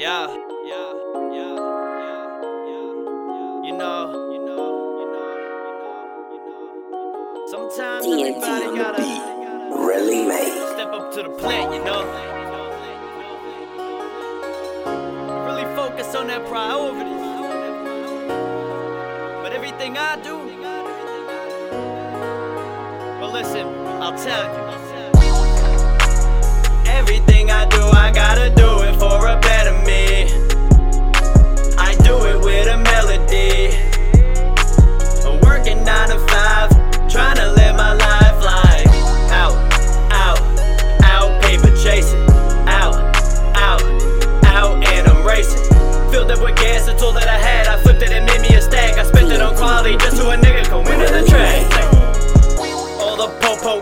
Yeah, yeah, yeah, yeah, yeah, yeah. You know, you know, you know, you know, you know. Sometimes everybody gotta. Really made. step up to the plate, you know. Really focus on that priority. But everything I do, well, listen, I'll tell you. Everything I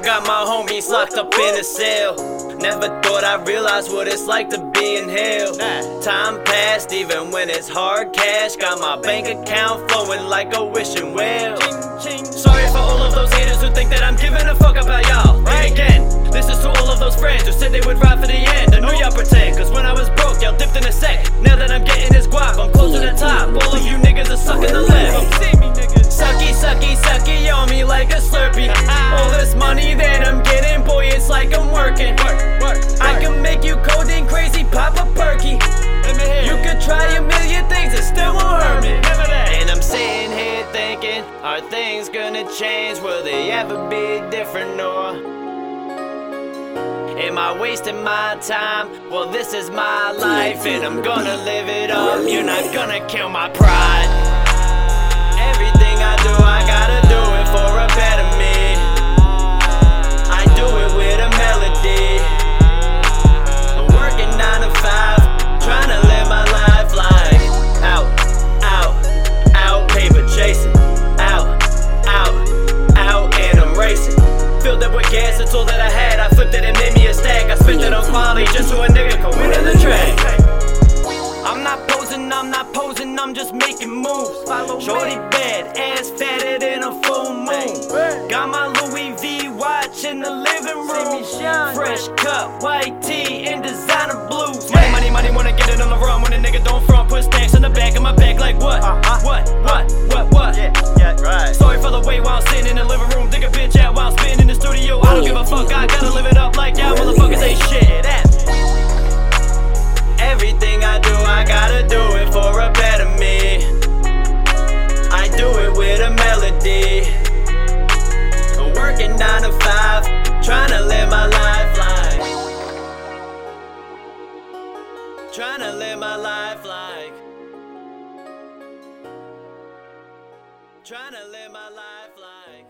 got my homies locked up in a cell. Never thought I'd realize what it's like to be in hell. Time passed, even when it's hard cash. Got my bank account flowing like a wishing well. Sorry for all of those haters who think that I'm giving a fuck about y'all. Right again, are things gonna change? Will they ever be different or? Am I wasting my time? Well, this is my life, and I'm gonna live it up. You're not gonna kill my pride. I'm not posing, I'm not posing, I'm just making moves. Shorty bad, ass fatter than a full moon. Got my Louis V watch in the living room. Fresh cut, white tee, and designer blues. Money, money, money, wanna get it on the run. When a nigga don't front, put stacks in the back of my back like what? What, what, what, what? Yeah, yeah, right. Sorry for the way while I'm sitting in the living room. Dig a bitch out while I'm spitting in the studio. I don't give a fuck, I gotta live it up like y'all motherfuckers ain't shit. Trying to live my life like. Trying to live my life like.